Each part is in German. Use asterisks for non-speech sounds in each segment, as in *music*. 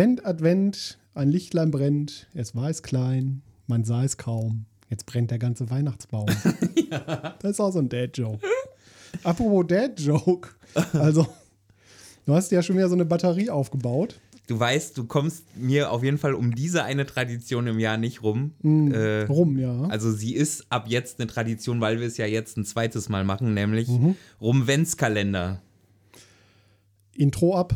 Advent, Advent, ein Lichtlein brennt, es war es klein, man sah es kaum. Jetzt brennt der ganze Weihnachtsbaum. *laughs* ja. Das ist auch so ein Dad-Joke. Apropos Dad-Joke. Also, du hast ja schon wieder so eine Batterie aufgebaut. Du weißt, du kommst mir auf jeden Fall um diese eine Tradition im Jahr nicht rum. Mm, äh, rum, ja. Also sie ist ab jetzt eine Tradition, weil wir es ja jetzt ein zweites Mal machen, nämlich mhm. Rumventskalender. Intro ab.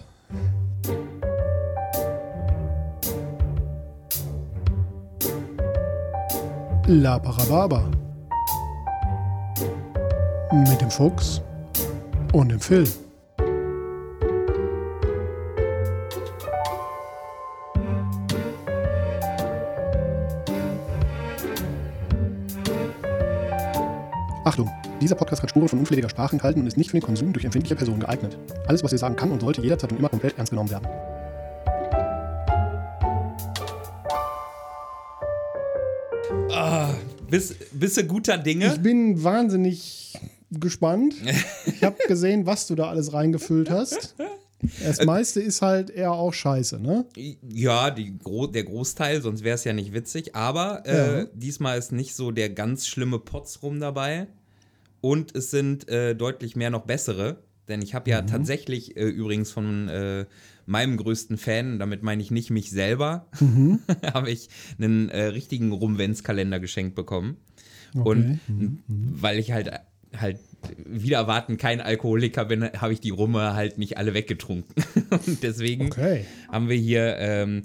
La Parababa. Mit dem Fuchs und dem Phil. Achtung! Dieser Podcast hat Spuren von unflätiger Sprache enthalten und ist nicht für den Konsum durch empfindliche Personen geeignet. Alles, was ihr sagen kann und sollte jederzeit und immer komplett ernst genommen werden. Bist, bist du guter Dinge? Ich bin wahnsinnig gespannt. *laughs* Ich habe gesehen, was du da alles reingefüllt hast. Das äh, meiste ist halt eher auch scheiße, ne? Ja, die, der Großteil, sonst wäre es ja nicht witzig. Aber äh, ja. diesmal ist nicht so der ganz schlimme Potz rum dabei. Und es sind äh, deutlich mehr noch bessere. Denn ich habe ja mhm. tatsächlich äh, übrigens von äh, meinem größten Fan, damit meine ich nicht mich selber, mhm. *laughs* habe ich einen äh, richtigen Rumwens-Kalender geschenkt bekommen. Okay. Und mhm. weil ich halt halt wieder erwarten kein Alkoholiker bin, habe ich die Rumme halt nicht alle weggetrunken. *laughs* Und deswegen okay. haben wir hier ähm,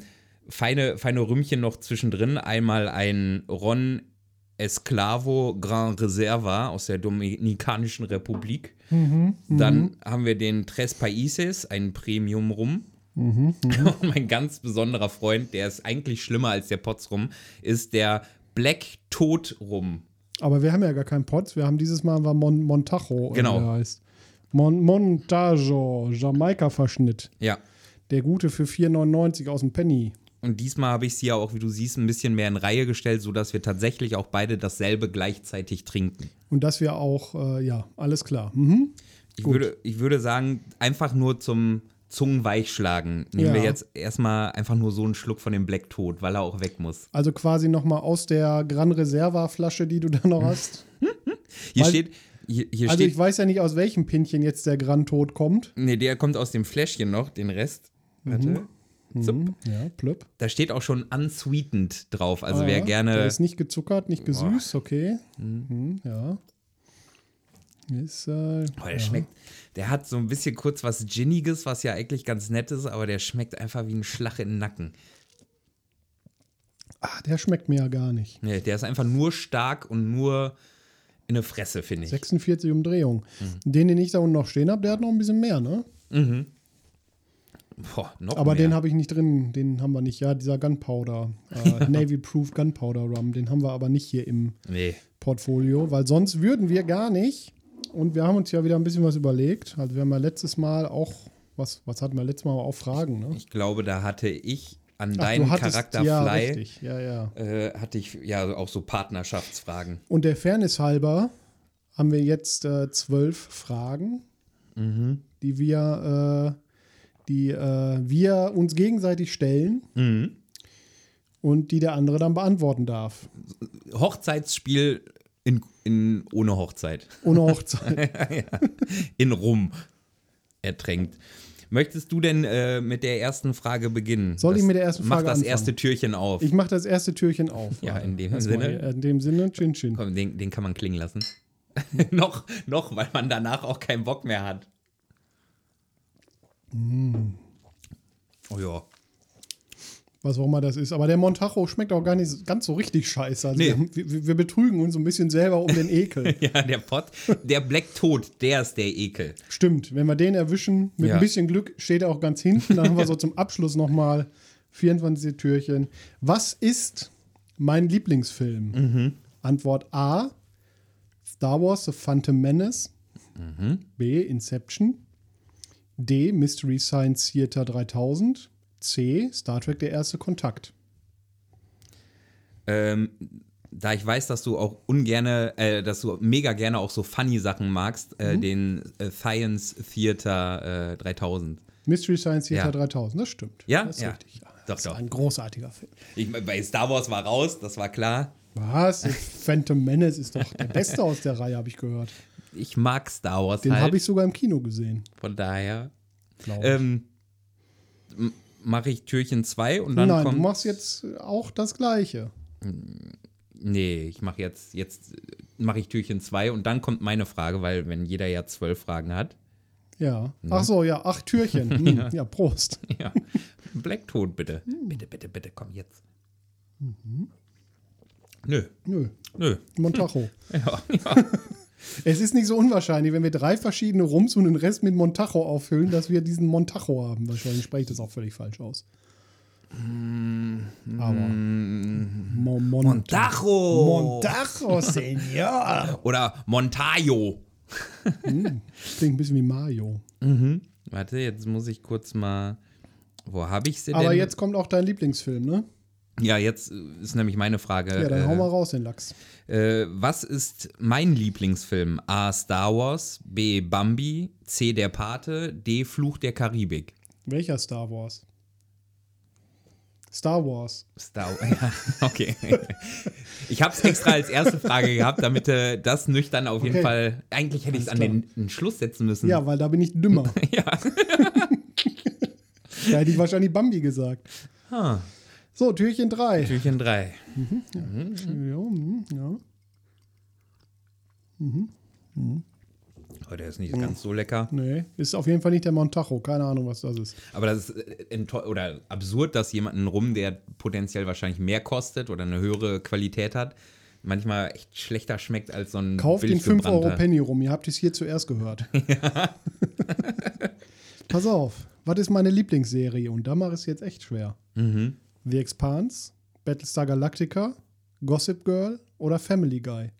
feine, feine Rümmchen noch zwischendrin. Einmal ein Ron Esclavo Grand Reserva aus der Dominikanischen Republik. Mhm, Dann mhm. haben wir den Tres Países, ein Premium Rum. Mhm, mhm. *laughs* Und mein ganz besonderer Freund, der ist eigentlich schlimmer als der Potz Rum, ist der Black Tod Rum. Aber wir haben ja gar keinen Potz. Wir haben dieses Mal war Mon Montajo. Genau. Der heißt. Mon Montajo, Jamaika-Verschnitt. Ja. Der gute für 4,99 aus dem Penny. Und diesmal habe ich sie ja auch, wie du siehst, ein bisschen mehr in Reihe gestellt, sodass wir tatsächlich auch beide dasselbe gleichzeitig trinken. Und dass wir auch, äh, ja, alles klar. Mhm. Ich, würde, ich würde sagen, einfach nur zum Zungenweichschlagen nehmen ja. wir jetzt erstmal einfach nur so einen Schluck von dem Black Tod, weil er auch weg muss. Also quasi nochmal aus der Gran Reserva Flasche, die du da noch hast. hier weil, steht. Hier, hier also steht, ich weiß ja nicht, aus welchem Pinchen jetzt der Gran Tod kommt. Nee, der kommt aus dem Fläschchen noch, den Rest. Warte. Mhm. Mhm, ja, plöpp. Da steht auch schon unsweetened drauf. Also ah, wer gerne. Der ist nicht gezuckert, nicht gesüßt, okay. Mhm. Mhm, ja. Ist, äh, oh, der ja. schmeckt, der hat so ein bisschen kurz was Ginniges, was ja eigentlich ganz nett ist, aber der schmeckt einfach wie ein Schlag in den Nacken. Ah, der schmeckt mir ja gar nicht. Nee, der ist einfach nur stark und nur in der Fresse, finde ich. 46 Umdrehungen. Mhm. Den, den ich da unten noch stehen habe, der hat noch ein bisschen mehr, ne? Mhm. Boah, Aber mehr. den habe ich nicht drin, den haben wir nicht. Ja, dieser Gunpowder, äh, *laughs* Navy Proof Gunpowder Rum, den haben wir aber nicht hier im nee. Portfolio, weil sonst würden wir gar nicht. Und wir haben uns ja wieder ein bisschen was überlegt. Also wir haben ja letztes Mal auch, was, was hatten wir letztes Mal auch Fragen, ne? Ich glaube, da hatte ich an Ach, deinen hattest, Charakter ja, Fly, richtig. Ja, ja. Äh, hatte ich ja auch so Partnerschaftsfragen. Und der Fairness halber haben wir jetzt äh, zwölf Fragen, mhm. die wir äh, die äh, wir uns gegenseitig stellen mhm. und die der andere dann beantworten darf. Hochzeitsspiel in, in, ohne Hochzeit. Ohne *laughs* Hochzeit. ja. In Rum ertränkt. Möchtest du denn äh, mit der ersten Frage beginnen? Soll das, ich mit der ersten Frage Mach das anfangen? erste Türchen auf. Ich mach das erste Türchen auf. ja, in dem Sinne. in dem Sinne, chin chin. Komm, den, den kann man klingen lassen. *laughs* noch, noch, weil man danach auch keinen Bock mehr hat. Mm. Oh ja. Was auch immer das ist. Aber der Montajo schmeckt auch gar nicht ganz so richtig scheiße. Also nee. wir, wir, betrügen uns ein bisschen selber um den Ekel. *laughs* ja, der Pott, der Black Tod, der ist der Ekel. Stimmt. Wenn wir den erwischen, mit ja. ein bisschen Glück steht er auch ganz hinten. Dann haben wir *laughs* so zum Abschluss nochmal 24 Türchen. Was ist mein Lieblingsfilm? Mhm. Antwort A: Star Wars The Phantom Menace. Mhm. B: Inception. D. Mystery Science Theater 3000. C. Star Trek Der erste Kontakt. Ähm, da ich weiß, dass du auch ungerne, äh, dass du mega gerne auch so funny Sachen magst, äh, mhm. den äh, Science Theater 3000. Mystery Science Theater Ja. 3000, das stimmt. Ja? das ist Ja. richtig. Doch, das doch. ist ein großartiger Film. Ich, bei Star Wars war raus, das war klar. Was? Phantom Menace ist doch der beste aus der Reihe, habe ich gehört. Ich mag Star Wars Den halt. habe ich sogar im Kino gesehen. Von daher ähm, mache ich Türchen 2 und dann Nein, kommt. du machst jetzt auch das Gleiche. Nee, ich mache jetzt, jetzt mache ich Türchen 2 und dann kommt meine Frage, weil wenn jeder ja zwölf Fragen hat. Ja. Mhm. Ach so, ja, acht Türchen. *laughs* Hm, ja. Prost. *laughs* Ja. Black Tod, bitte. Bitte, bitte, bitte, komm jetzt. Nö, Nö, nö. Montajo. *laughs* Ja, ja. Es ist nicht so unwahrscheinlich, wenn wir drei verschiedene Rums und den Rest mit Montajo auffüllen, dass wir diesen Montajo haben. Wahrscheinlich spreche ich das auch völlig falsch aus. Aber Mo Mon Montajo. Montajo, Senor. Oder Montajo. Klingt ein bisschen wie Mario. Warte, jetzt muss ich kurz mal. Wo habe ich sie Aber denn? jetzt kommt auch dein Lieblingsfilm, ne? Ja, jetzt ist nämlich meine Frage. Ja, dann äh, hau mal raus den Lachs. Äh, was ist mein Lieblingsfilm? A. Star Wars, B. Bambi, C. Der Pate, D. Fluch der Karibik. Welcher Star Wars? Star Wars. Star *laughs* ja, okay. Ich habe es extra als erste Frage gehabt, damit äh, das nüchtern auf jeden Okay. Fall. Eigentlich hätte ich es an den, den Schluss setzen müssen. Ja, weil da bin ich dümmer. *laughs* Ja. *laughs* da hätte ich wahrscheinlich Bambi gesagt. Ah, So, Türchen 3. Türchen 3. Ja, hm, ja. Oh, der ist nicht ganz so lecker. Nee, ist auf jeden Fall nicht der Montajo. Keine Ahnung, was das ist. Aber das ist äh, oder absurd, dass jemand einen Rum, der potenziell wahrscheinlich mehr kostet oder eine höhere Qualität hat, manchmal echt schlechter schmeckt als so ein Kauft den wild 5 Euro. Penny rum. Ihr habt es hier zuerst gehört. *laughs* Pass auf. Was ist meine Lieblingsserie? Und da mache ich es jetzt echt schwer. Mhm. The Expanse, Battlestar Galactica, Gossip Girl oder Family Guy?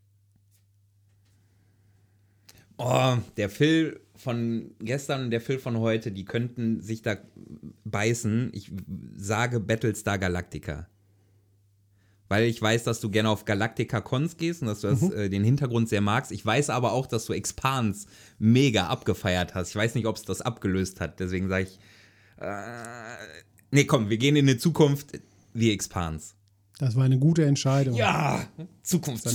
Oh, der Phil von gestern und der Phil von heute, die könnten sich da beißen. Ich sage Battlestar Galactica. Weil ich weiß, dass du gerne auf Galactica Cons gehst und dass du das, äh, den Hintergrund sehr magst. Ich weiß aber auch, dass du Expans mega abgefeiert hast. Ich weiß nicht, ob es das abgelöst hat. Deswegen sage ich, äh, nee, komm, wir gehen in die Zukunft. The Expans. Das war eine gute Entscheidung. Ja, eine.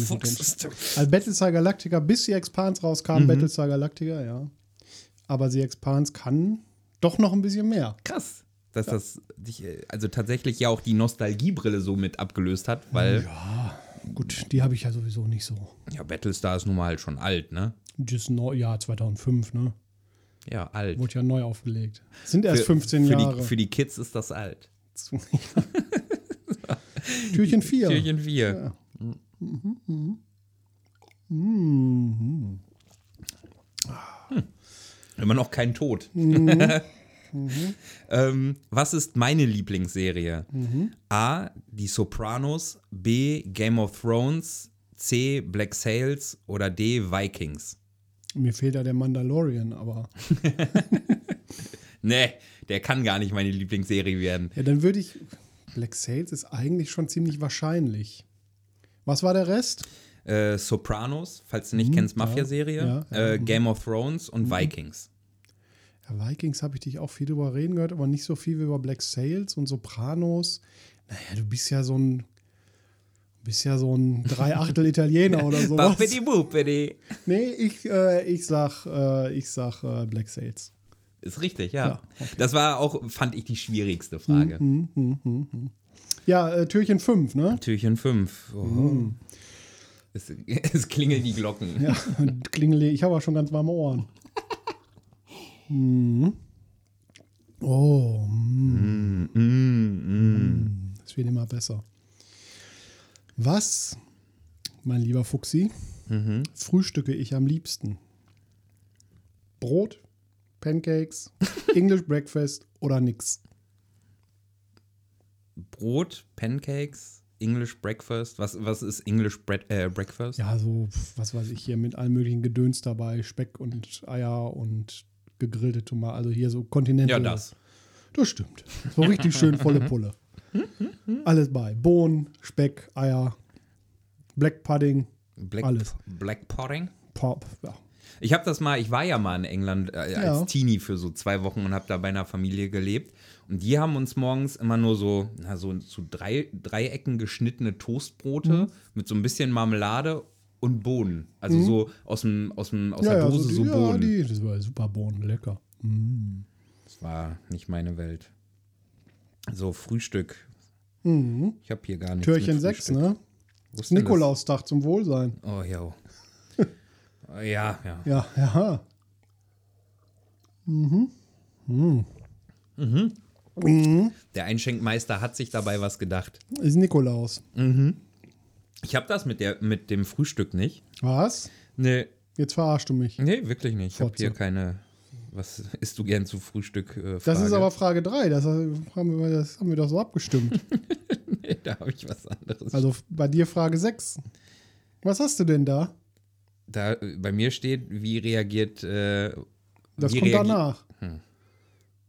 Entscheidung. Also Battlestar Galactica, bis die Expanse Mhm. rauskam, Battlestar Galactica, ja. Aber die Expanse kann doch noch ein bisschen mehr. krass, dass das dich, also tatsächlich ja auch die Nostalgiebrille so mit abgelöst hat, weil Ja, gut, die habe ich ja sowieso nicht so. ja, Battlestar ist nun mal halt schon alt, ne? Just neu, ja, 2005, ne? Ja, alt. Wurde ja neu aufgelegt. Sind erst Für- 15 für Jahre. Die, für die Kids ist das alt. *laughs* Türchen 4. Türchen 4. Mhm. Immer noch kein Tod. Mhm. *laughs* ähm, was ist meine Lieblingsserie? Mhm. A. Die Sopranos. B. Game of Thrones. C. Black Sails. Oder D. Vikings. Mir fehlt ja der Mandalorian, aber. *laughs* Nee, der kann gar nicht meine Lieblingsserie werden. Ja, dann würde ich. Black Sails ist eigentlich schon ziemlich wahrscheinlich. Was war der Rest? Äh, Sopranos, falls du nicht kennst, Mafia-Serie. Mhm. ja, ja, äh, Game of Thrones und Vikings. Ja, Vikings habe ich dich auch viel drüber reden gehört, aber nicht so viel wie über Black Sails und Sopranos. Naja, du bist ja so ein. Bist ja so ein Dreiachtel Italiener oder *laughs* sowas. Boppidi boopidi. Nee, ich, äh, ich sag, äh, ich sag äh, Black Sails. Ist richtig, ja. Ja, okay. Das war auch, fand ich, die schwierigste Frage. Mhm. Ja, äh, Türchen 5, ne? Türchen 5. Oh. Es, *laughs* es klingeln die Glocken. Ja, klingele, ich habe auch schon ganz warme Ohren. Mhm. Oh, mm. Mm, es wird immer besser. Was, mein lieber Fuchsi, Mhm. frühstücke ich am liebsten? Brot, Pancakes, *laughs* English Breakfast oder nix? Brot, Pancakes, English Breakfast. Was, was ist English Bread, äh, Breakfast? Ja, so, was weiß ich hier, mit allen möglichen Gedöns dabei, Speck und Eier und gegrillte Tomaten, also hier so Kontinental. Ja, das. Das stimmt. So richtig schön volle *laughs* Pulle. Alles bei. Bohnen, Speck, Eier, Black Pudding, Black, Alles. Black Pudding. Pop. Ja. Ich habe das mal, ich war ja mal in England äh, Ja. als Teenie für so zwei Wochen und habe da bei einer Familie gelebt. Und die haben uns morgens immer nur so, na, so zu drei Dreiecken geschnittene Toastbrote Mhm. mit so ein bisschen Marmelade und Bohnen. Also so aus, dem, aus, dem, aus ja, der ja, Dose so, so, die, ja, Bohnen. die, das war super Bohnen, lecker. Das war nicht meine Welt. So, Frühstück. Mhm. Ich habe hier gar nichts. Türchen mit 6, Frühstück. ne? Ist denn das? Nikolaustag zum Wohlsein. Oh, ja. *laughs* ja, ja. Ja, ja. Der Einschenkmeister hat sich dabei was gedacht. Ist Nikolaus. Ich habe das mit, der, mit dem Frühstück nicht. Was? Nee, Jetzt verarschst du mich. nee wirklich nicht. Ich habe hier keine. Was isst du gern zu Frühstück? Äh, Das ist aber Frage 3. Das haben wir, das haben wir doch so abgestimmt. *laughs* Nee, da habe ich was anderes. Also bei dir Frage 6. Was hast du denn da? da, bei mir steht, wie reagiert. Äh, Das wie kommt reagi- danach.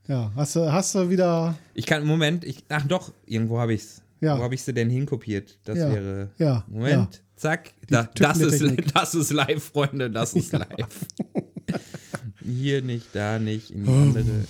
Ja, hast du, hast du wieder. Ich kann, Moment, ich, ach doch, irgendwo habe ich es. Ja. Wo habe ich sie denn hinkopiert? Das Ja. wäre. Ja, Moment, zack. Da, das, ist, *laughs* das ist live, Freunde, das ist live. *laughs* Hier nicht, da nicht, in die Oh. andere.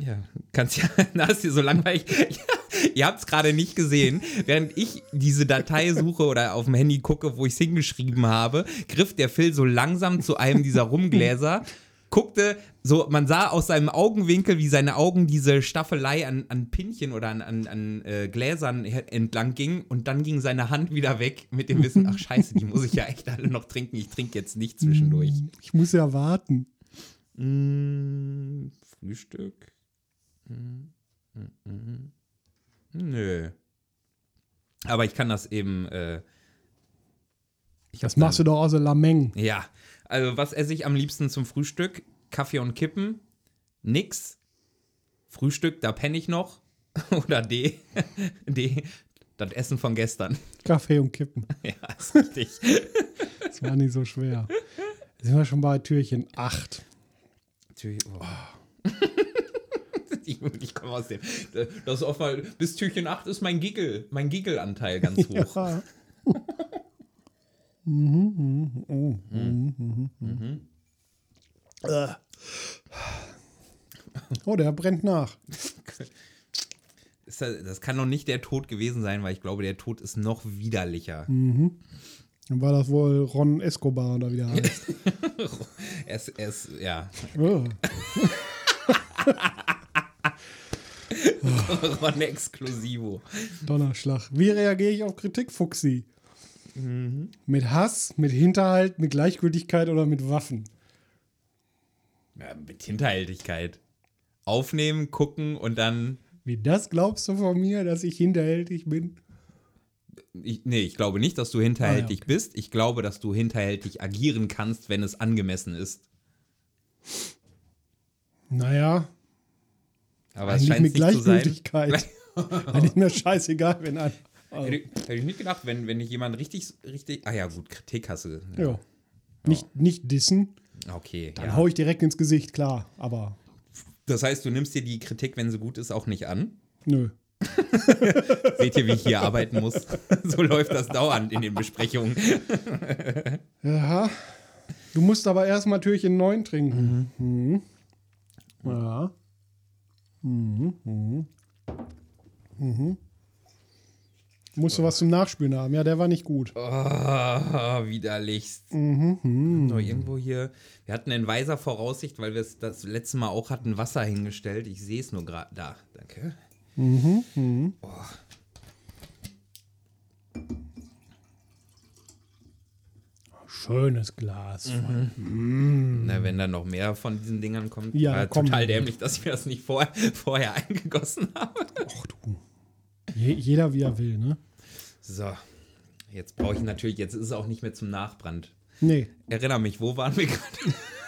Ja, kannst ja, *laughs* da ist dir so langweilig. *laughs* Ihr habt es gerade nicht gesehen. Während ich diese Datei suche oder auf dem Handy gucke, wo ich es hingeschrieben habe, griff der Phil so langsam zu einem dieser Rumgläser, *laughs* guckte, so, man sah aus seinem Augenwinkel, wie seine Augen diese Staffelei an, an Pinchen oder an, an, an äh, Gläsern entlang ging und dann ging seine Hand wieder weg mit dem Wissen, ach scheiße, die muss ich ja echt alle noch trinken, ich trinke jetzt nicht zwischendurch. Ich muss ja warten. Mm, Frühstück? Mm, mm, mm. Nö. Aber ich kann das eben. Äh, ich Das machst du doch aus der Lameng. Ja. Also, was esse ich am liebsten zum Frühstück? Kaffee und Kippen? Nix. Frühstück, da penne ich noch. *laughs* Oder D. *laughs* D. Das Essen von gestern. Kaffee und Kippen. *laughs* Ja, ist richtig. Das war nicht so schwer. Sind wir schon bei Türchen 8. Tür, oh. ich ich komme aus dem. Das ist auf mal, bis Türchen 8 ist mein Giggle, mein Giggle-Anteil ganz hoch. Ja. Mhm, mhm, oh, mhm, mhm, Äh. Oh, der brennt nach. Das, kann doch nicht der Tod gewesen sein, weil ich glaube, der Tod ist noch widerlicher. Dann war das wohl Ron Escobar oder wieder *laughs* heißt. Er ist, er ist, ja, Oh. *laughs* Ron Exclusivo. Donnerschlag. Wie reagiere ich auf Kritik, Fuchsi? Mit Hass, mit Hinterhalt, mit Gleichgültigkeit oder mit Waffen? Ja, mit Hinterhältigkeit. Aufnehmen, gucken und dann. Wie das glaubst du von mir, dass ich hinterhältig bin? Ich, nee, ich glaube nicht, dass du hinterhältig Ah, ja, bist. Ich glaube, dass du hinterhältig agieren kannst, wenn es angemessen ist. Naja, Aber es scheint mit nicht zu sein. Gleichgültigkeit. *laughs* Eigentlich mir scheißegal, wenn ein. Hätte, hätte ich nicht gedacht, wenn, wenn ich jemand richtig, richtig. Ah ja, gut, Kritik hast du. Ja. Nicht, nicht dissen, Okay, dann ja. hau ich direkt ins Gesicht, klar. Aber Das heißt, du nimmst dir die Kritik, wenn sie gut ist, auch nicht an. nö. *laughs* Seht ihr, wie ich hier arbeiten muss? *laughs* So läuft das dauernd in den Besprechungen. *laughs* Ja. Du musst aber erstmal Türchen 9 trinken. Mhm. Ja. Mhm. Mhm. Mhm. Musst du was zum Nachspülen haben. Ja, der war nicht gut. Oh, widerlichst. Mhm. Noch irgendwo hier. Wir hatten in weiser Voraussicht, weil wir es das letzte Mal auch hatten, Wasser hingestellt. Ich sehe es nur gerade. Da, danke. Mhm. Oh. Schönes Glas. Na, wenn da noch mehr von diesen Dingern kommt. Ja, war komm. total dämlich, dass ich mir das nicht vorher, vorher eingegossen habe. Ach du. Je, jeder wie er will, ne? So. Jetzt brauche ich natürlich, jetzt ist es auch nicht mehr zum Nachbrand. Nee. Erinnere mich, wo waren wir gerade?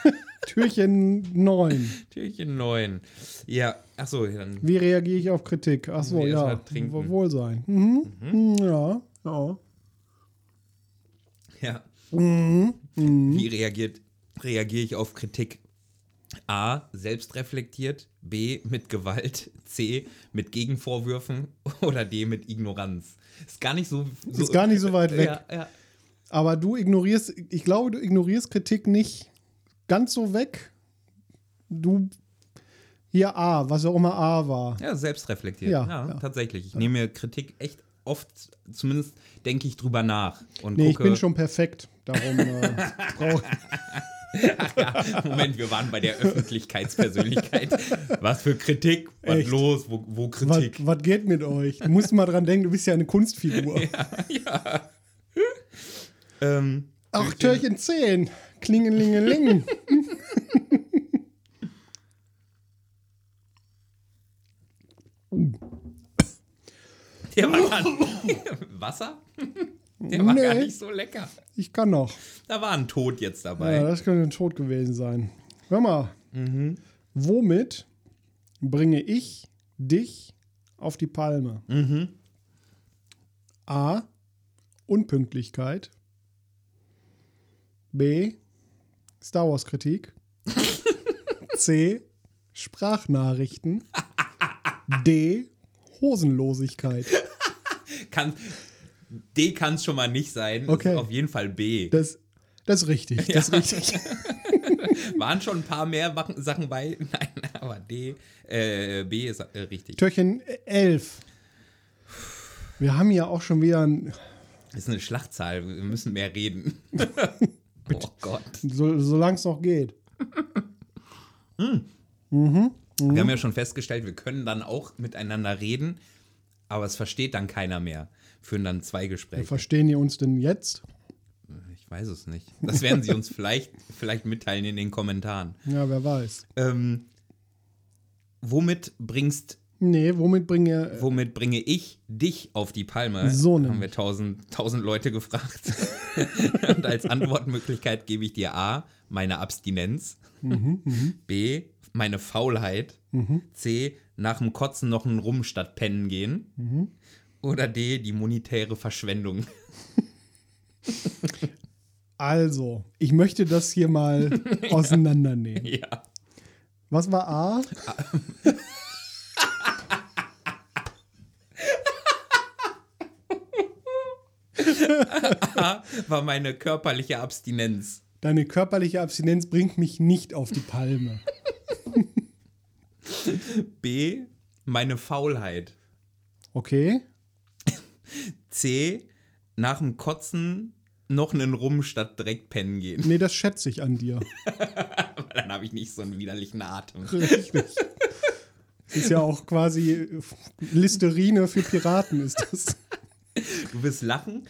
*laughs* Türchen 9. Türchen 9. Ja, achso, dann. Wie reagiere ich auf Kritik? Ach so, Nee, erst ja. trinken. Wohlsein. Mhm. Mhm. Ja. Ja. Ja. Mhm. Wie reagiert, reagiere ich auf Kritik? A. Selbstreflektiert. B. Mit Gewalt. C. Mit Gegenvorwürfen. *laughs* Oder D. Mit Ignoranz. Ist gar nicht so. so Ist gar nicht so weit weg. Ja, ja. Aber du ignorierst, ich glaube, du ignorierst Kritik nicht ganz so weg. Du hier A, was auch immer A war. Ja, selbstreflektiert. Ja, Ja, ja. tatsächlich. Ich nehme mir Kritik echt oft, zumindest denke ich drüber nach. Und Nee, ich gucke, bin schon perfekt. Darum äh, *laughs* brauch, *laughs* Moment, wir waren bei der Öffentlichkeitspersönlichkeit. Was für Kritik? Was Echt? los? Wo, wo was, Kritik? was geht mit euch? Du musst mal dran denken, du bist ja eine Kunstfigur. *laughs* Ähm, Ach, Türchen 10. Klingelingeling. *laughs* der war Wasser? Der war Nee. gar nicht so lecker. Ich kann noch. Da war ein Tod jetzt dabei. Ja, das könnte ein Tod gewesen sein. Hör mal. Womit bringe ich dich auf die Palme? A. Unpünktlichkeit. B. Star Wars Kritik. *laughs* C. Sprachnachrichten. D. Hosenlosigkeit. *laughs* Kann, D kann es schon mal nicht sein. Okay. Auf jeden Fall B. Das, das ist richtig. *laughs* Das ist richtig. *laughs* Waren schon ein paar mehr Sachen bei. *laughs* Nein, aber D, äh, B ist äh, richtig. Türchen 11. Wir haben ja auch schon wieder ein, Das ist eine Schlachtzahl. Wir müssen mehr reden. oh Gott. so, solange es noch geht. Wir haben ja schon festgestellt, wir können dann auch miteinander reden, aber es versteht dann keiner mehr. Führen dann zwei Gespräche. Verstehen die uns denn jetzt? Ich weiß es nicht. Das werden sie uns *laughs* vielleicht, vielleicht mitteilen in den Kommentaren. Ja, wer weiß. Ähm, womit bringst Nee, womit bringe womit bringe ich dich auf die Palme? So haben nämlich. wir tausend, tausend Leute gefragt. *laughs* Und als Antwortmöglichkeit gebe ich dir A, meine Abstinenz. B, meine Faulheit. C, nach dem Kotzen noch einen Rum statt pennen gehen. Oder D, die monetäre Verschwendung. Also, ich möchte das hier mal *laughs* auseinandernehmen. ja. Was war A? A *laughs* war meine körperliche Abstinenz. Deine körperliche Abstinenz bringt mich nicht auf die Palme. *laughs* B, meine Faulheit. Okay? C, nach dem Kotzen noch einen Rum statt direkt pennen gehen. Nee, das schätze ich an dir. *laughs* Dann habe ich nicht so einen widerlichen Atem. Richtig. Ist ja auch quasi Listerine für Piraten, ist das. Du wirst lachen.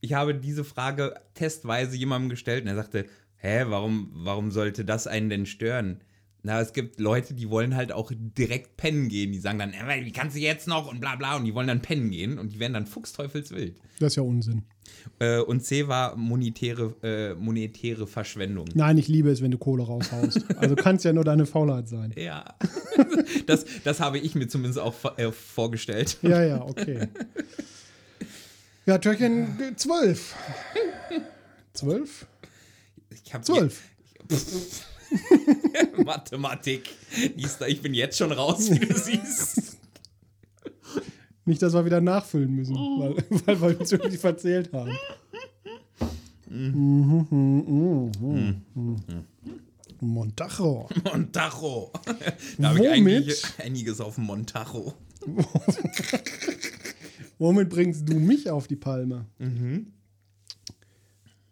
Ich habe diese Frage testweise jemandem gestellt und er sagte, hä, warum, warum sollte das einen denn stören? Na, es gibt Leute, die wollen halt auch direkt pennen gehen. Die sagen dann, äh, wie kannst du jetzt noch und bla bla und die wollen dann pennen gehen und die werden dann fuchsteufelswild. Das ist ja Unsinn. Äh, und C war monetäre, äh, monetäre Verschwendung. Nein, ich liebe es, wenn du Kohle raushaust. *laughs* Also kann es ja nur deine Faulheit sein. Ja, *laughs* das, das habe ich mir zumindest auch äh, vorgestellt. Ja, ja, okay. Ja, Türchen 12. 12? *laughs* Ich habe 12. *laughs* Mathematik. Da- Ich bin jetzt schon raus, wie du siehst. Nicht, dass wir wieder nachfüllen müssen, weil, weil wir uns irgendwie verzählt haben. Mhm, mhm, mhm, mhm. Montajo. Montajo. Da habe ich eigentlich einiges auf dem Montajo. *laughs* Womit bringst du mich auf die Palme?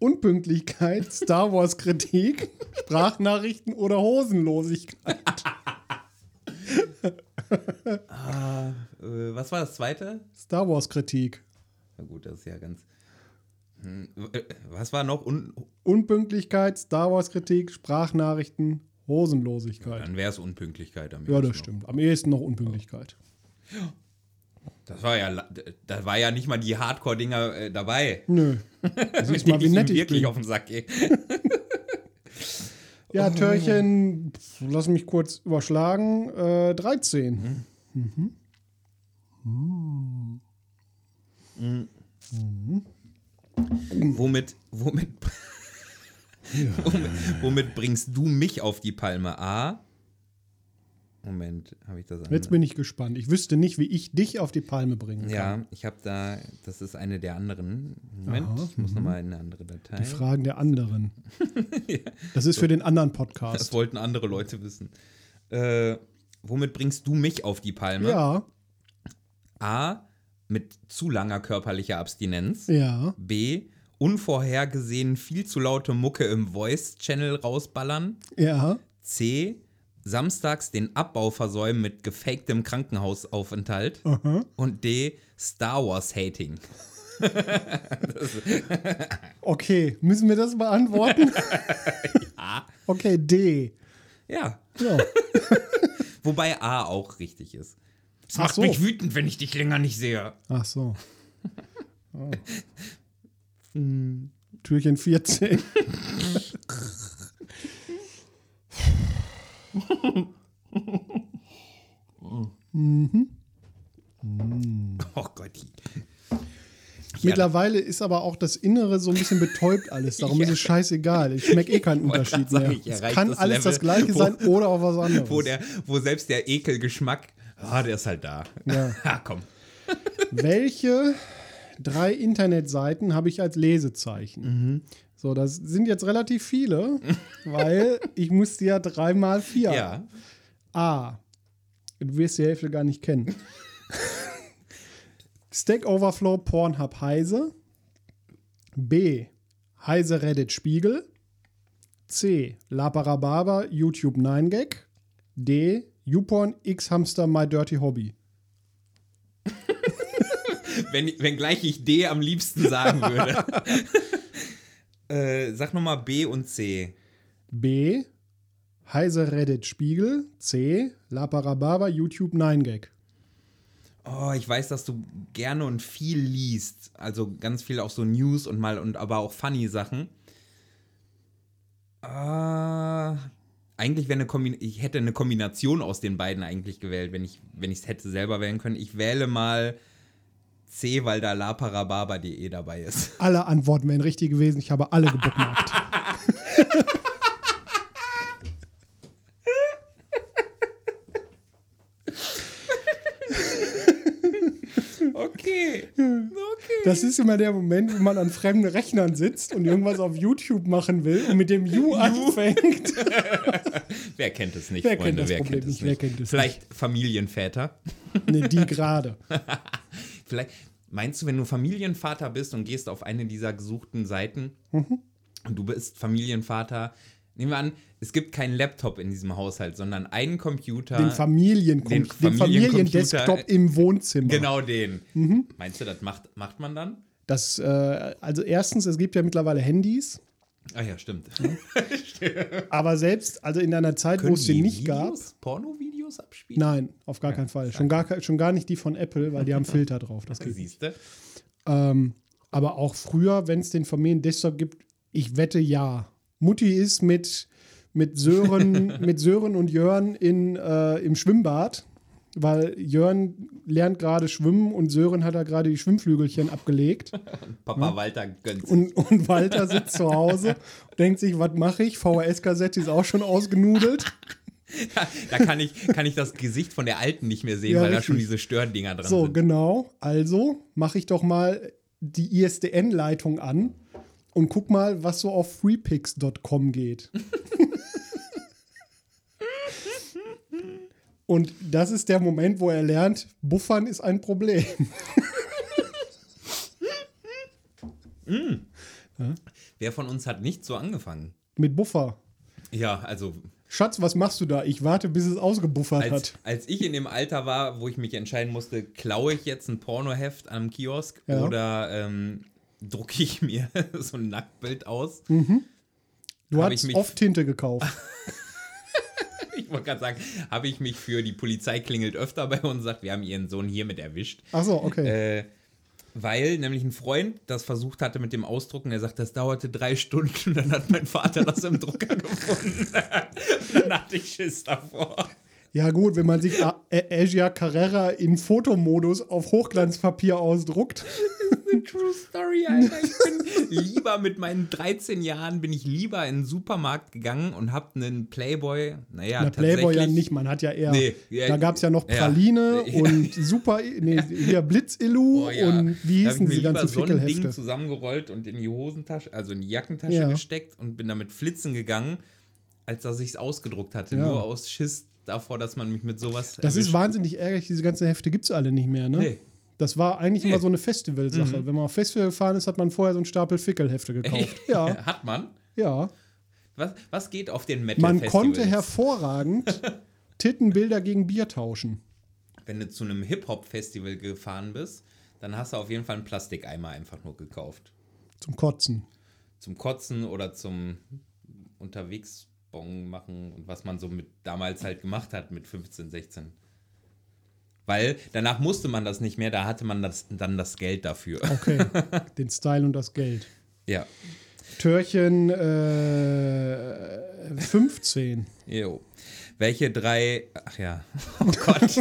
Unpünktlichkeit, Star Wars Kritik, Sprachnachrichten oder Hosenlosigkeit? Äh, was war das zweite? Star Wars Kritik. Na gut, das ist ja ganz. Hm, äh, Was war noch? Un Unpünktlichkeit, Star Wars Kritik, Sprachnachrichten, Hosenlosigkeit. Dann wäre es Unpünktlichkeit am Ja, das stimmt. Am ehesten noch Unpünktlichkeit. noch. Das war ja, da war ja nicht mal die Hardcore-Dinger äh, dabei. Nö. *laughs* Siehst mal, Die wie nett ich wirklich bin. auf den Sack gehe. *laughs* Ja, Törchen, pf, lass mich kurz überschlagen. Äh, 13. Womit, womit, *laughs* womit, womit bringst du mich auf die Palme? A. Moment, habe ich das Jetzt bin ich gespannt. Ich wüsste nicht, wie ich dich auf die Palme bringen kann. Ja, ich habe da, das ist eine der anderen. Moment, Aha, ich muss nochmal in eine andere Datei. Die Fragen der anderen. *laughs* Das ist für den anderen Podcast. Das wollten andere Leute wissen. Äh, womit bringst du mich auf die Palme? Ja, A. Mit zu langer körperlicher Abstinenz. ja. B. Unvorhergesehen viel zu laute Mucke im Voice-Channel rausballern. Ja. C. Samstags den Abbau versäumen mit gefaktem Krankenhausaufenthalt. Aha. Und D. Star Wars Hating. *laughs* Okay, müssen wir das beantworten? *laughs* Okay, D. Ja. Ja. *laughs* Wobei A auch richtig ist. Es Ach macht so. mich wütend, wenn ich dich länger nicht sehe. Ach so. Oh. Türchen 14. *laughs* Oh Gott. Mittlerweile ist aber auch das Innere so ein bisschen betäubt alles. Darum *laughs* ist es scheißegal. Ich schmecke eh *laughs* keinen Unterschied sagen, mehr. ich Es kann das alles Level, das Gleiche wo- sein oder auch was anderes. Wo, der, wo selbst der Ekelgeschmack, ah, der ist halt da. Ja. ja, komm. Welche drei Internetseiten habe ich als Lesezeichen? Mhm. So, das sind jetzt relativ viele, weil ich musste ja dreimal vier. Ja. A. Du wirst die Hälfte gar nicht kennen. *laughs* Stack Overflow Pornhub Heise. B. Heise Reddit Spiegel. C. Laparababa YouTube 9gag. D. YouPorn X Hamster My Dirty Hobby. *laughs* Wenn, wenn gleich ich D am liebsten sagen würde. *laughs* äh, sag nochmal B und C. B. Heise Reddit Spiegel. C. Laparababa YouTube 9gag. Oh, ich weiß, dass du gerne und viel liest. Also ganz viel auch so News und mal und aber auch funny Sachen. Ah, eigentlich wäre eine Kombin ich hätte eine Kombination aus den beiden eigentlich gewählt, wenn ich wenn ich es hätte selber wählen können. Ich wähle mal C, weil da laparababa.de dabei ist. Alle Antworten wären richtig gewesen. Ich habe alle gebookmarkt. *laughs* Okay. Okay. Das ist immer der Moment, wo man an fremden Rechnern sitzt und irgendwas auf YouTube machen will und mit dem You *laughs* anfängt. *laughs* Wer kennt es nicht, Wer kennt Freunde? das Wer Problem kennt es nicht? nicht? Wer kennt es Vielleicht Familienväter. Nee, die gerade. *laughs* Vielleicht meinst du, wenn du Familienvater bist und gehst auf eine dieser gesuchten Seiten Mhm. und du bist Familienvater, nehmen wir an, es gibt keinen Laptop in diesem Haushalt, sondern einen Computer. Den, Familien Den den Familiencomputer. Familiendesktop im Wohnzimmer. genau den. Mhm. Meinst du, das macht, macht man dann? Das, äh, also erstens, es gibt ja mittlerweile Handys, Ah ja, stimmt. *laughs* aber selbst, also in einer Zeit, wo es sie die nicht gab. Videos, Porno-Videos abspielen? Nein, auf gar keinen Fall. Schon gar, schon gar nicht die von Apple, weil die haben *laughs* Filter drauf. Das. Siehst du? Ähm, aber auch früher, wenn es den Familiendesktop gibt, ich wette ja. Mutti ist mit, mit, Sören, *laughs* mit Sören und Jörn in, äh, im Schwimmbad, weil Jörn lernt gerade schwimmen und Sören hat da gerade die Schwimmflügelchen abgelegt. *laughs* Papa Walter gönnt sich. Und, und Walter sitzt zu Hause und *laughs* denkt sich, was mache ich? VHS-Kassette ist auch schon ausgenudelt. Da kann ich, kann ich das Gesicht von der Alten nicht mehr sehen, Ja, weil da richtig. schon diese Stördinger dran So, sind. genau. Also mache ich doch mal die ISDN-Leitung an und guck mal, was so auf freepix.com geht. *laughs* und das ist der Moment, wo er lernt, Buffern ist ein Problem. Wer von uns hat nicht so angefangen? Mit Buffer. Ja, also Schatz, was machst du da? Ich warte, bis es ausgebuffert als, hat. als ich in dem Alter war, wo ich mich entscheiden musste, klaue ich jetzt ein Pornoheft am Kiosk Ja. oder ähm, drucke ich mir *laughs* so ein Nacktbild aus? Du hab hast oft Tinte gekauft. *laughs* Ich wollte gerade sagen, habe ich mich für die Polizei klingelt öfter bei uns und sagt, wir haben ihren Sohn hiermit erwischt. Ach so, okay. Äh, weil nämlich ein Freund das versucht hatte mit dem Ausdrucken, der sagt, das dauerte drei Stunden und dann hat mein Vater das im Drucker *laughs* gefunden. dann hatte ich Schiss davor. Ja, gut, wenn man sich Asia Carrera in Fotomodus auf Hochglanzpapier ausdruckt. *laughs* True Story, Alter. Ich bin lieber mit meinen 13 Jahren bin ich lieber in den Supermarkt gegangen und hab einen Playboy, naja, Na, Playboy ja nicht, man hat ja eher. Nee, ja, da gab es ja noch. Praline Ja. *laughs* und Super, nee, hier Blitz-Illu Oh, ja. und wie Da hab hießen ich mir ganzen so ein Ding zusammengerollt und in die Hosentasche, also in die Jackentasche Ja. gesteckt und bin damit flitzen gegangen, als dass ich es ausgedruckt hatte. Ja. Nur aus Schiss davor, dass man mich mit sowas. Das ist erwischt. wahnsinnig ärgerlich, diese ganzen Hefte gibt es alle nicht mehr, ne? Nee. Das war eigentlich Nee. immer so eine Festivalsache. Wenn man auf Festival gefahren ist, hat man vorher so einen Stapel Fickelhefte *laughs* gekauft. Ja, *laughs* Hat man? ja. Was, was geht auf den Metal Man konnte hervorragend *laughs* Tittenbilder gegen Bier tauschen. Wenn du zu einem Hip-Hop-Festival gefahren bist, dann hast du auf jeden Fall einen Plastikeimer einfach nur gekauft. Zum Kotzen. Zum Kotzen oder zum Unterwegsbong machen und was man so mit damals halt gemacht hat mit 15, 16. Weil danach musste man das nicht mehr, da hatte man das, dann das Geld dafür. Okay, *laughs* den Style und das Geld. Ja. Türchen äh, 15. Jo. Welche drei. Ach ja. *laughs* Oh Gott.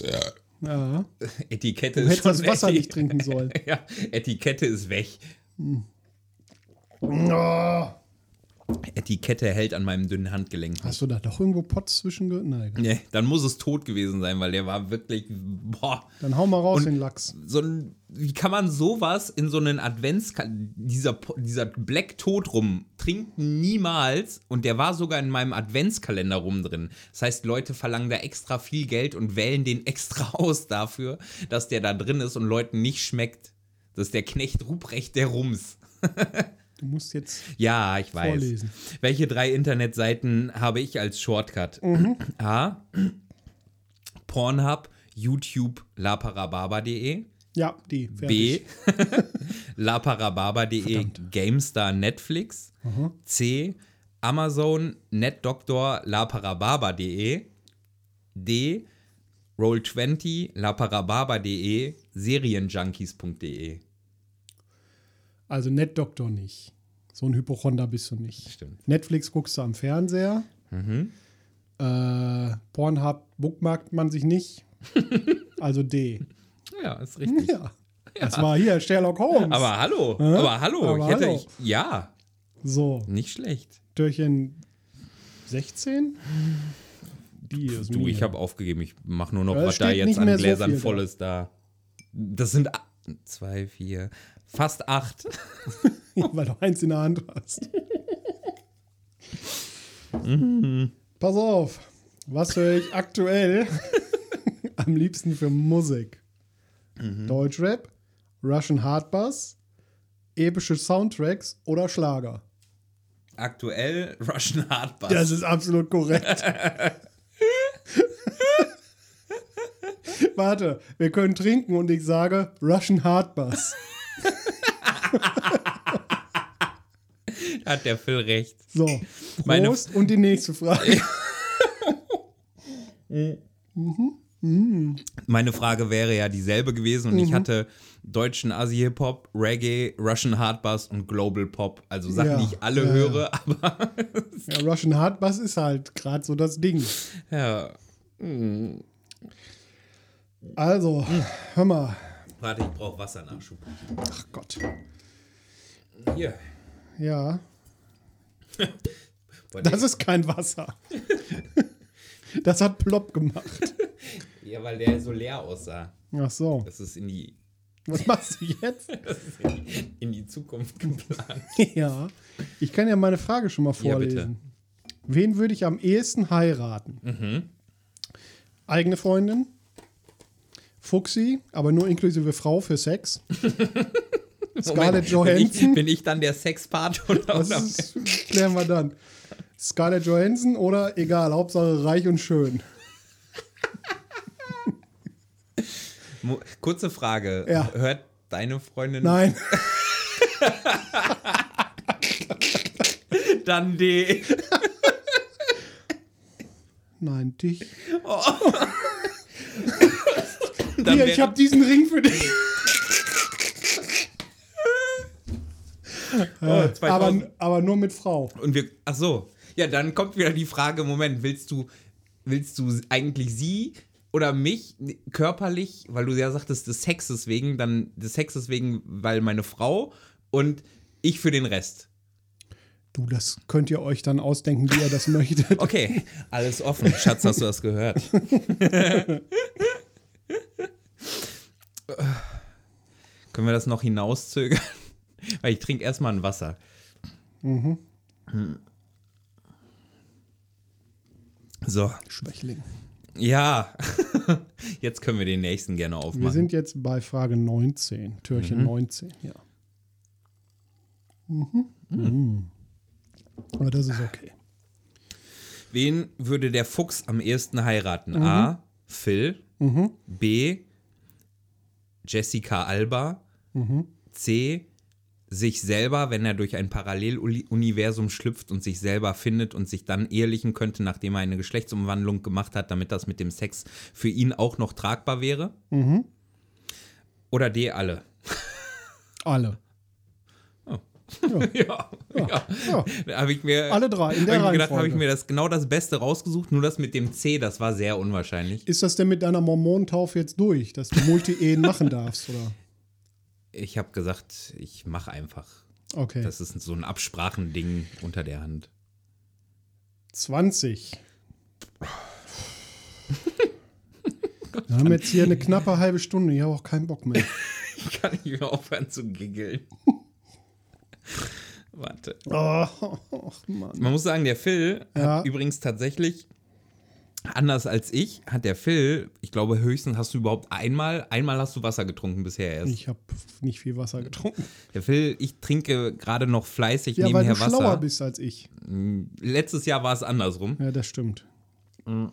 Ja. Etikette Du ist schon das Wasser weg. nicht trinken sollen. *laughs* Ja, Etikette ist weg. Oh. Etikette hält an meinem dünnen Handgelenk. Hast du da doch irgendwo Potz zwischen? Nein. Nee, dann muss es tot gewesen sein, weil der war wirklich. Boah. Dann hau mal raus Und- den Lachs. So ein, wie kann man sowas in so einen Advents dieser dieser Black Tod rum trinken niemals und der war sogar in meinem Adventskalender rum drin. Das heißt, Leute verlangen da extra viel Geld und wählen den extra *laughs* aus dafür, dass der da drin ist und Leuten nicht schmeckt. Das ist der Knecht Ruprecht der Rums. *laughs* Du musst jetzt Ja, ich weiß. Vorlesen. Welche drei Internetseiten habe ich als Shortcut? *clears throat* A. Pornhub, YouTube, laparababa.de. Ja, die. B. Fertig. *laughs* laparababa.de, Verdammt. GameStar, Netflix. C. Amazon, NetDoctor, laparababa.de. D. Roll20, laparababa.de, Serienjunkies.de. Also NetDoktor nicht. So ein Hypochonder bist du nicht. Stimmt. Netflix guckst du am Fernseher. Mhm. Äh, Pornhub bookmarkt man sich nicht. *laughs* Also D. Ja, ist richtig. Ja. Das war hier Sherlock Holmes. Aber hallo, aber hallo, Aber ich hätte hallo. ich, ja, so, nicht schlecht. Türchen 16? Die ist Du, mir. ich habe aufgegeben, ich mache nur noch, Ja, was da jetzt an so Gläsern viel voll da. ist da. Das sind zwei, vier, fast acht. *laughs* Weil du eins in der Hand hast. Mhm. Pass auf, was höre ich aktuell *laughs* am liebsten für Musik? Mhm. Deutschrap, Russian Hardbass, epische Soundtracks oder Schlager? Aktuell Russian Hardbass. Das ist absolut korrekt. *laughs* Warte, wir können trinken und ich sage Russian Hardbass. *laughs* Hat der Phil recht. So, Meine- Prost und die nächste Frage. *laughs* Meine Frage wäre ja dieselbe gewesen und Mhm. ich hatte deutschen Asi-Hip-Hop, Reggae, Russian Hardbass und Global Pop. Also Sachen, Ja, die ich alle ja, höre, *laughs* aber Ja, Russian Hardbass ist halt gerade so das Ding. ja. Also, hör mal. Warte, ich brauche Wassernachschub. Ach Gott. Hier. Ja, das ist kein Wasser. *laughs* Das hat plopp gemacht. ja, weil der so leer aussah. Ach so. Das ist in die, Was machst du jetzt? *laughs* das ist in, in die Zukunft geplant. Ja. Ich kann ja meine Frage schon mal Ja, bitte. vorlesen. Wen würde ich am ehesten heiraten? Mhm. Eigene Freundin? Fuxi, aber nur inklusive Frau für Sex? *laughs* Scarlett Johansson? Bin ich, bin ich dann der Sexpart oder? Das oder? klären wir dann. Scarlett Johansson oder egal, Hauptsache reich und schön. Kurze Frage. Ja. Hört deine Freundin Nein, *laughs* dann die. nein, dich. Dann Hier, ich habe diesen Ring für dich. *laughs* oh, 2000. Aber, aber nur mit Frau. Und wir, ach so. Ja, dann kommt wieder die Frage, Moment, willst du, willst du eigentlich sie oder mich körperlich, weil du ja sagtest, des Sexes wegen, dann des Sexes wegen, weil meine Frau und ich für den Rest. Du, das könnt ihr euch dann ausdenken, wie ihr das *laughs* möchtet. Okay, alles offen. Schatz, hast du das gehört? *laughs* Können wir das noch hinauszögern? *laughs* Weil ich trinke erstmal ein Wasser. Mhm. So. Schwächling. Ja. *laughs* jetzt können wir den nächsten gerne aufmachen. Wir sind jetzt bei Frage 19, Türchen mhm. 19, ja. Mhm. Mhm. Aber das ist okay. Wen würde der Fuchs am ehesten heiraten? Mhm. A. Phil. Mhm. B. Jessica Alba. Mhm. C. Sich selber, wenn er durch ein Paralleluniversum schlüpft und sich selber findet und sich dann ehelichen könnte, nachdem er eine Geschlechtsumwandlung gemacht hat, damit das mit dem Sex für ihn auch noch tragbar wäre. Mhm. Oder D. Alle. Alle. *laughs* Ja, ja, ja. ja. Da habe ich mir alle drei in der hab gedacht, habe ich mir das genau das Beste rausgesucht, nur das mit dem C, das war sehr unwahrscheinlich. Ist das denn mit deiner Mormonentaufe jetzt durch, dass du Multi-Ehen machen darfst, oder? Ich habe gesagt, ich mache einfach. Okay. Das ist so ein Absprachending unter der Hand. 20. Wir haben jetzt hier eine knappe halbe Stunde. Ich habe auch keinen Bock mehr. *laughs* ich kann nicht mehr aufhören zu giggeln. Warte. Oh, Man muss sagen, der Phil ja. hat übrigens tatsächlich, anders als ich, hat der Phil, ich glaube höchstens hast du überhaupt einmal, einmal hast du Wasser getrunken bisher erst. Ich habe nicht viel Wasser getrunken. Der Phil, ich trinke gerade noch fleißig ja, nebenher weil du Wasser. schlauer bist als ich. Hm, letztes Jahr war es andersrum. Ja, das stimmt. Mhm.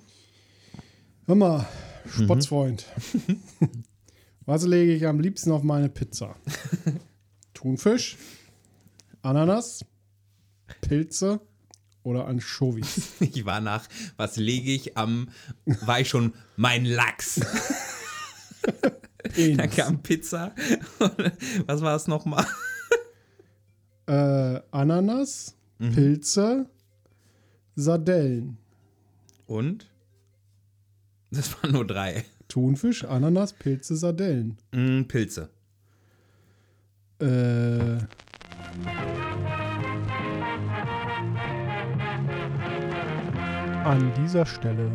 Hör mal, Spotzfreund. Mhm. *laughs* Was lege ich am liebsten auf meine Pizza? *laughs* Thunfisch, Ananas, Pilze oder Anchovies? *laughs* Ich war nach, was lege ich am, war ich schon mein Lachs. *laughs* Dann kam Pizza. *laughs* Was war es nochmal? Äh, Ananas, mhm. Pilze, Sardellen. Und? Das waren nur drei. Thunfisch, Ananas, Pilze, Sardellen. Mm, Pilze. Äh, An dieser Stelle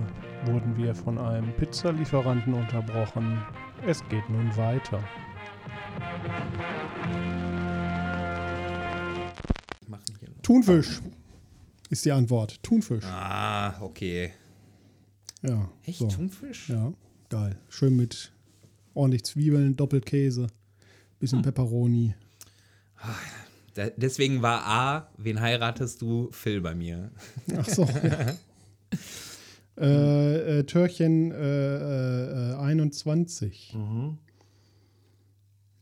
wurden wir von einem Pizzalieferanten unterbrochen. Es geht nun weiter. Thunfisch ist die Antwort. Thunfisch. Ah, okay. Ja. Echt so. Thunfisch? Ja, geil. Schön mit ordentlich Zwiebeln, Doppelkäse, bisschen hm. Pepperoni. Ah, deswegen war A, wen heiratest du? Phil bei mir. Ach so. Ja. *laughs* äh, äh, Türchen äh, 21. Äh, mhm.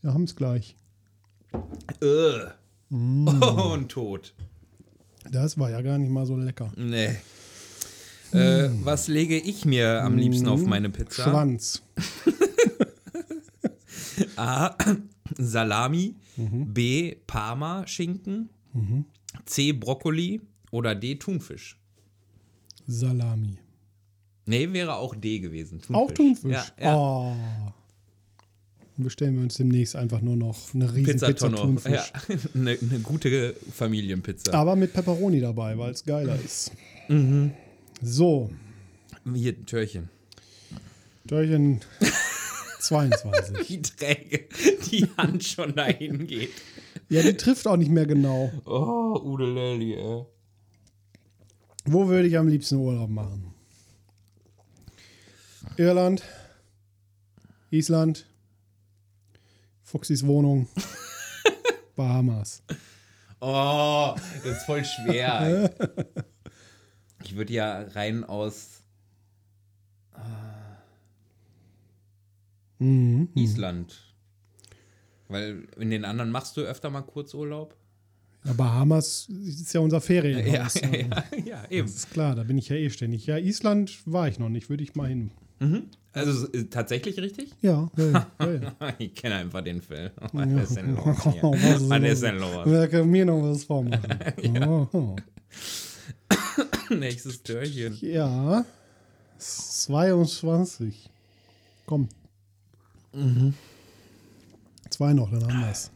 Wir haben es gleich. Äh. Mm. Oh, *laughs* und tot. Das war ja gar nicht mal so lecker. Nee. Mm. was lege ich mir am liebsten mm. auf meine Pizza? Schwanz. *laughs* A. *clears throat* Salami. Mhm. B. Parma-Schinken. Mhm. C. Brokkoli. Oder D. Thunfisch. Salami. Nee, wäre auch D gewesen. Thunfisch. Auch Thunfisch? Ja, ja. Oh. Bestellen wir uns demnächst einfach nur noch eine riesen Pizza, Pizza Thunfisch. Ja, *laughs* eine, eine, gute Familienpizza. Aber mit Pepperoni dabei, weil es geiler ist. Mhm. So. Hier ein Türchen. Türchen *laughs* 22. Wie träge die Hand schon dahin geht. Ja, die trifft auch nicht mehr genau. Oh, Ude Lely, ey. Wo würde ich am liebsten Urlaub machen? Irland, Island, Fuchsis Wohnung, *laughs* Bahamas. Oh, das ist voll schwer. *laughs* ich würde ja rein aus mhm. Island. Weil in den anderen machst du öfter mal Kurzurlaub. Ja, Bahamas ist ja unser Ferienhaus. Ja, ja, ja, ja, eben. Das ist klar, da bin ich ja eh ständig. Ja, Island war ich noch nicht, würde ich mal hin. Mhm. Also ist tatsächlich richtig? Ja. ja, ja *laughs* ich kenne einfach den Film. Was ist denn los? *laughs* Was ist denn los? Wer kann mir noch was vormachen? *laughs* *coughs* Nächstes Türchen. Ja. 22. Komm. Zwei noch, dann haben wir es.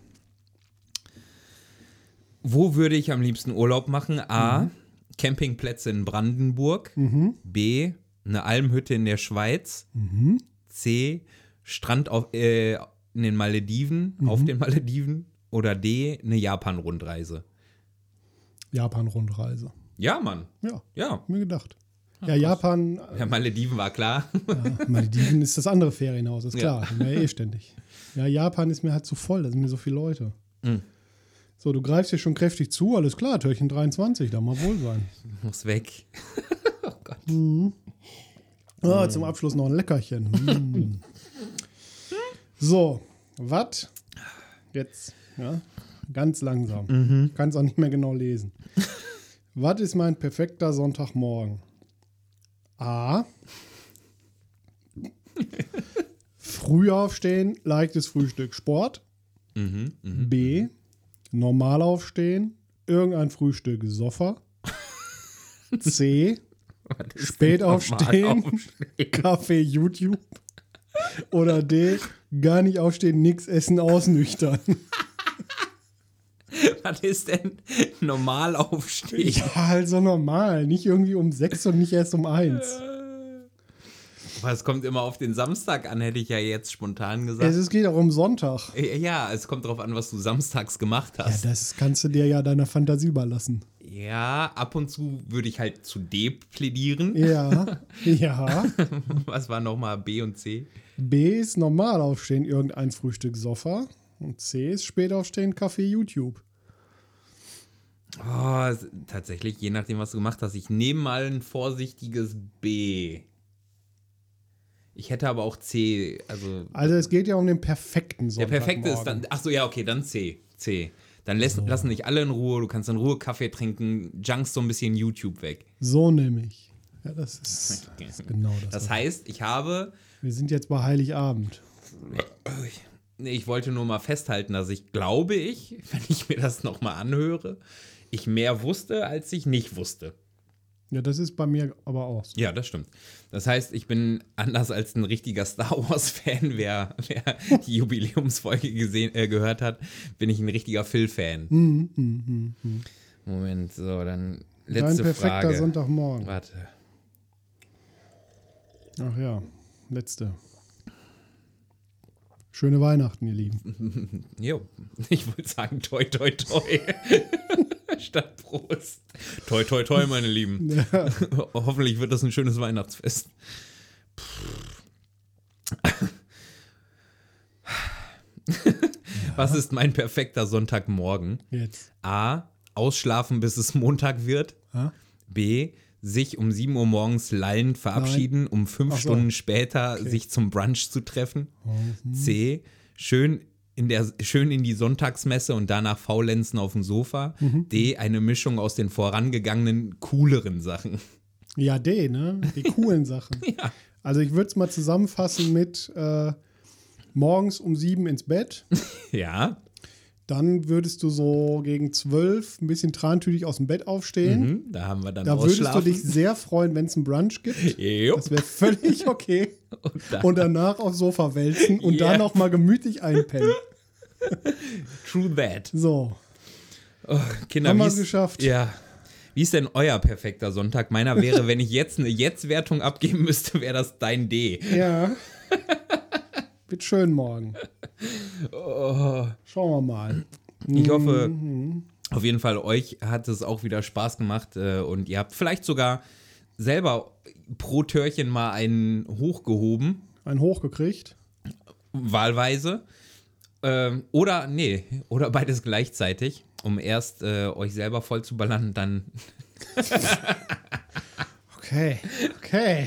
Wo würde ich am liebsten Urlaub machen? A. Campingplätze in Brandenburg. B. Eine Almhütte in der Schweiz. C. Strand auf, äh, in den Malediven, auf den Malediven. Oder D. Eine Japan-Rundreise. Japan-Rundreise. Ja, Mann. Ja, Ja. hab mir gedacht. Ja, Japan, Ja, Malediven war klar. ja, Malediven ist das andere Ferienhaus, ist Ja. klar. Wir ja eh ständig. Ja, Japan ist mir halt zu voll, da sind mir so viele Leute. Mhm. So, du greifst dir schon kräftig zu, alles klar, Türchen 23, da mal wohl sein. *laughs* Muss weg. *laughs* Ah, zum Abschluss noch ein Leckerchen. Mm. *laughs* so, was? Jetzt, ja, ganz langsam. Kannst auch nicht mehr genau lesen. was ist mein perfekter Sonntagmorgen? A. Früh aufstehen, leichtes Frühstück, Sport. Mhm, mhm. B. Normal aufstehen, irgendein Frühstück, Soffer. *laughs* C. Spät aufstehen, aufstehen? *laughs* Kaffee, YouTube. Oder D. Gar nicht aufstehen, nix essen, ausnüchtern. *laughs* Was ist denn normal aufstehen? Ja, also normal. Nicht irgendwie um sechs und nicht erst um eins. Aber es kommt immer auf den Samstag an, hätte ich ja jetzt spontan gesagt. Es geht auch um Sonntag. ja, es kommt darauf an, was du samstags gemacht Ja, hast. Ja, das kannst du dir ja deiner Fantasie überlassen. ab und zu würde ich halt zu D plädieren. Ja, ja. *laughs* Was war nochmal B und C? B ist normal aufstehen, irgendein Frühstück, Sofa. Und C ist spät aufstehen, Kaffee, YouTube. Oh, tatsächlich, je nachdem, was du gemacht hast. Ich nehme mal ein vorsichtiges B. Ich hätte aber auch C. Also, Also es geht ja um den perfekten der Sonntag. perfekte ist dann. Achso, ja, okay, dann C. C. Dann lässt, lassen dich alle in Ruhe. Du kannst in Ruhe Kaffee trinken, junkst so ein bisschen YouTube weg. So nämlich. Ja, das ist, das *laughs* ist genau das. Das heißt, ich habe. Wir sind jetzt bei Heiligabend. Ich wollte nur mal festhalten, dass ich glaube ich, *laughs* wenn ich mir das nochmal anhöre, ich mehr wusste, als ich nicht wusste. Ja, das ist bei mir aber auch so. Ja, das stimmt. Das heißt, ich bin anders als ein richtiger Star Wars-Fan, *laughs* wer, wer die Jubiläumsfolge gesehen, äh, gehört hat, bin ich ein richtiger Phil-Fan. Moment, so, dann Dein letzte perfekter Frage. Sonntagmorgen. Warte. Ach ja, letzte. Schöne Weihnachten, ihr Lieben. *laughs* Jo, ich wollte sagen toi toi toi. *laughs* *laughs* Statt Prost. Toi toi toi, meine Lieben. *laughs* Ja. *laughs* Hoffentlich wird das ein schönes Weihnachtsfest. Was ist mein perfekter Sonntagmorgen? Jetzt. A. Ausschlafen, bis es Montag wird. Ha? B. Sich um 7 Uhr morgens lallend verabschieden, um fünf Ach so. Stunden später sich zum Brunch zu treffen. C. Schön in, der, schön in die Sonntagsmesse und danach faulenzen auf dem Sofa. D. Eine Mischung aus den vorangegangenen cooleren Sachen. Ja, D, ne? Die coolen Sachen. *laughs* Ja. Also ich würde es mal zusammenfassen mit äh, morgens um sieben ins Bett. *laughs* Ja. Dann würdest du so gegen zwölf ein bisschen trantütig aus dem Bett aufstehen. Mhm, da haben wir dann Da würdest du dich sehr freuen, wenn es einen Brunch gibt. Jo. Das wäre völlig *laughs* okay. Und dann, Und danach aufs Sofa wälzen und Ja. dann noch mal gemütlich einpennen. *laughs* true that. So. Oh, Kinder, Haben wir's ist- geschafft. Ja. Wie ist denn euer perfekter Sonntag? Meiner wäre, *laughs* wenn ich jetzt eine Jetzt-Wertung abgeben müsste, wäre das dein D. Ja. Wird schön morgen. Oh. Schauen wir mal. Ich hoffe, Mhm. auf jeden Fall, euch hat es auch wieder Spaß gemacht äh, und ihr habt vielleicht sogar selber pro Törchen mal einen hochgehoben, Ein hochgekriegt. wahlweise. Ähm, oder, nee, oder beides gleichzeitig, um erst äh, euch selber voll zu ballern dann *laughs* Okay. Okay.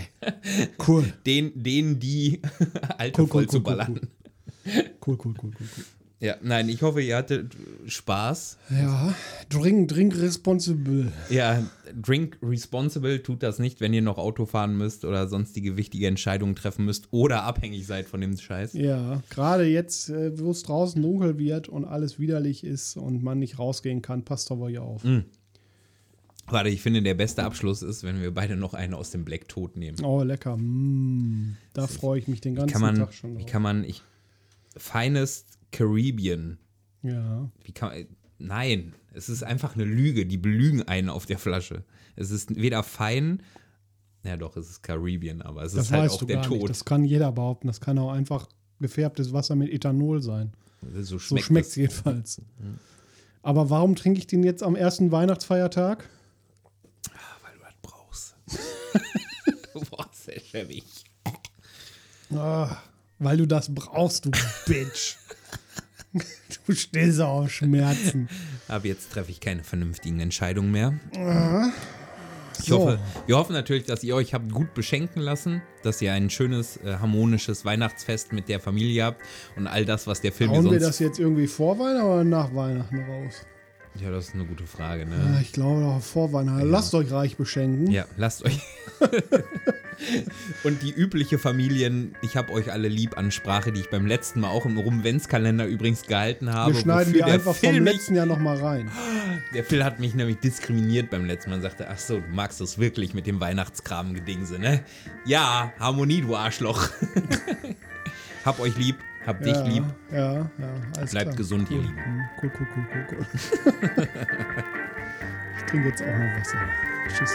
Cool. den, den die *laughs* alte Cool, voll cool, zu cool, ballern. Cool, cool, cool, cool, cool. Ja, nein, ich hoffe, ihr hattet Spaß. Ja. Drink, drink responsible. Ja, drink responsible tut das nicht, wenn ihr noch Auto fahren müsst oder sonstige wichtige Entscheidungen treffen müsst oder abhängig seid von dem Scheiß. Ja, gerade jetzt, äh, wo es draußen dunkel wird und alles widerlich ist und man nicht rausgehen kann, passt auf euch auf. Mhm. Warte, ich finde, der beste Abschluss ist, wenn wir beide noch einen aus dem Black Tod nehmen. Oh, lecker. Mm, da freue ich mich den ganzen man, Tag schon Wie drauf. kann man, ich, Finest Caribbean. Ja. Wie kann nein, es ist einfach eine Lüge. Die belügen einen auf der Flasche. Es ist weder fein, ja doch, es ist Caribbean, aber es Das ist halt auch du der gar nicht. Tod. Das kann jeder behaupten. Das kann auch einfach gefärbtes Wasser mit Ethanol sein. so So schmeckt, es es. jedenfalls. Aber warum trinke ich den jetzt am ersten Weihnachtsfeiertag? Weil du *laughs* das brauchst. Boah, sehr schäbig. Ah, weil du das brauchst, du Bitch. *laughs* du stehst auf Schmerzen. Aber jetzt treffe ich keine vernünftigen Entscheidungen mehr. Ich So. hoffe, wir hoffen natürlich, dass ihr euch habt gut beschenken lassen, dass ihr ein schönes, äh, harmonisches Weihnachtsfest mit der Familie habt und all das, was der Film Hauen wir sonst... das jetzt irgendwie vor Weihnachten oder nach Weihnachten raus? Ja, das ist eine gute Frage, Ja, ne? ich glaube doch vor Weihnachten. Lasst euch reich beschenken. Ja, lasst euch... *laughs* und die übliche Familien, ich habe euch alle lieb Ansprache, die ich beim letzten Mal auch im Rumwenzkalender übrigens gehalten habe. wir schneiden die einfach Phil vom letzten Jahr nochmal rein. *gasps* Der Phil hat mich nämlich diskriminiert beim letzten Mal und sagte, ach so, du magst es wirklich mit dem Weihnachtskram-Gedingse, ne? Ja, Harmonie, du Arschloch. *laughs* hab euch lieb, hab dich ja, lieb. Ja, ja, alles Bleibt klar. gesund, ihr cool. Lieben. Hm, Cool, cool, cool, cool, cool. *laughs* ich trinke jetzt auch noch Wasser. Tschüss.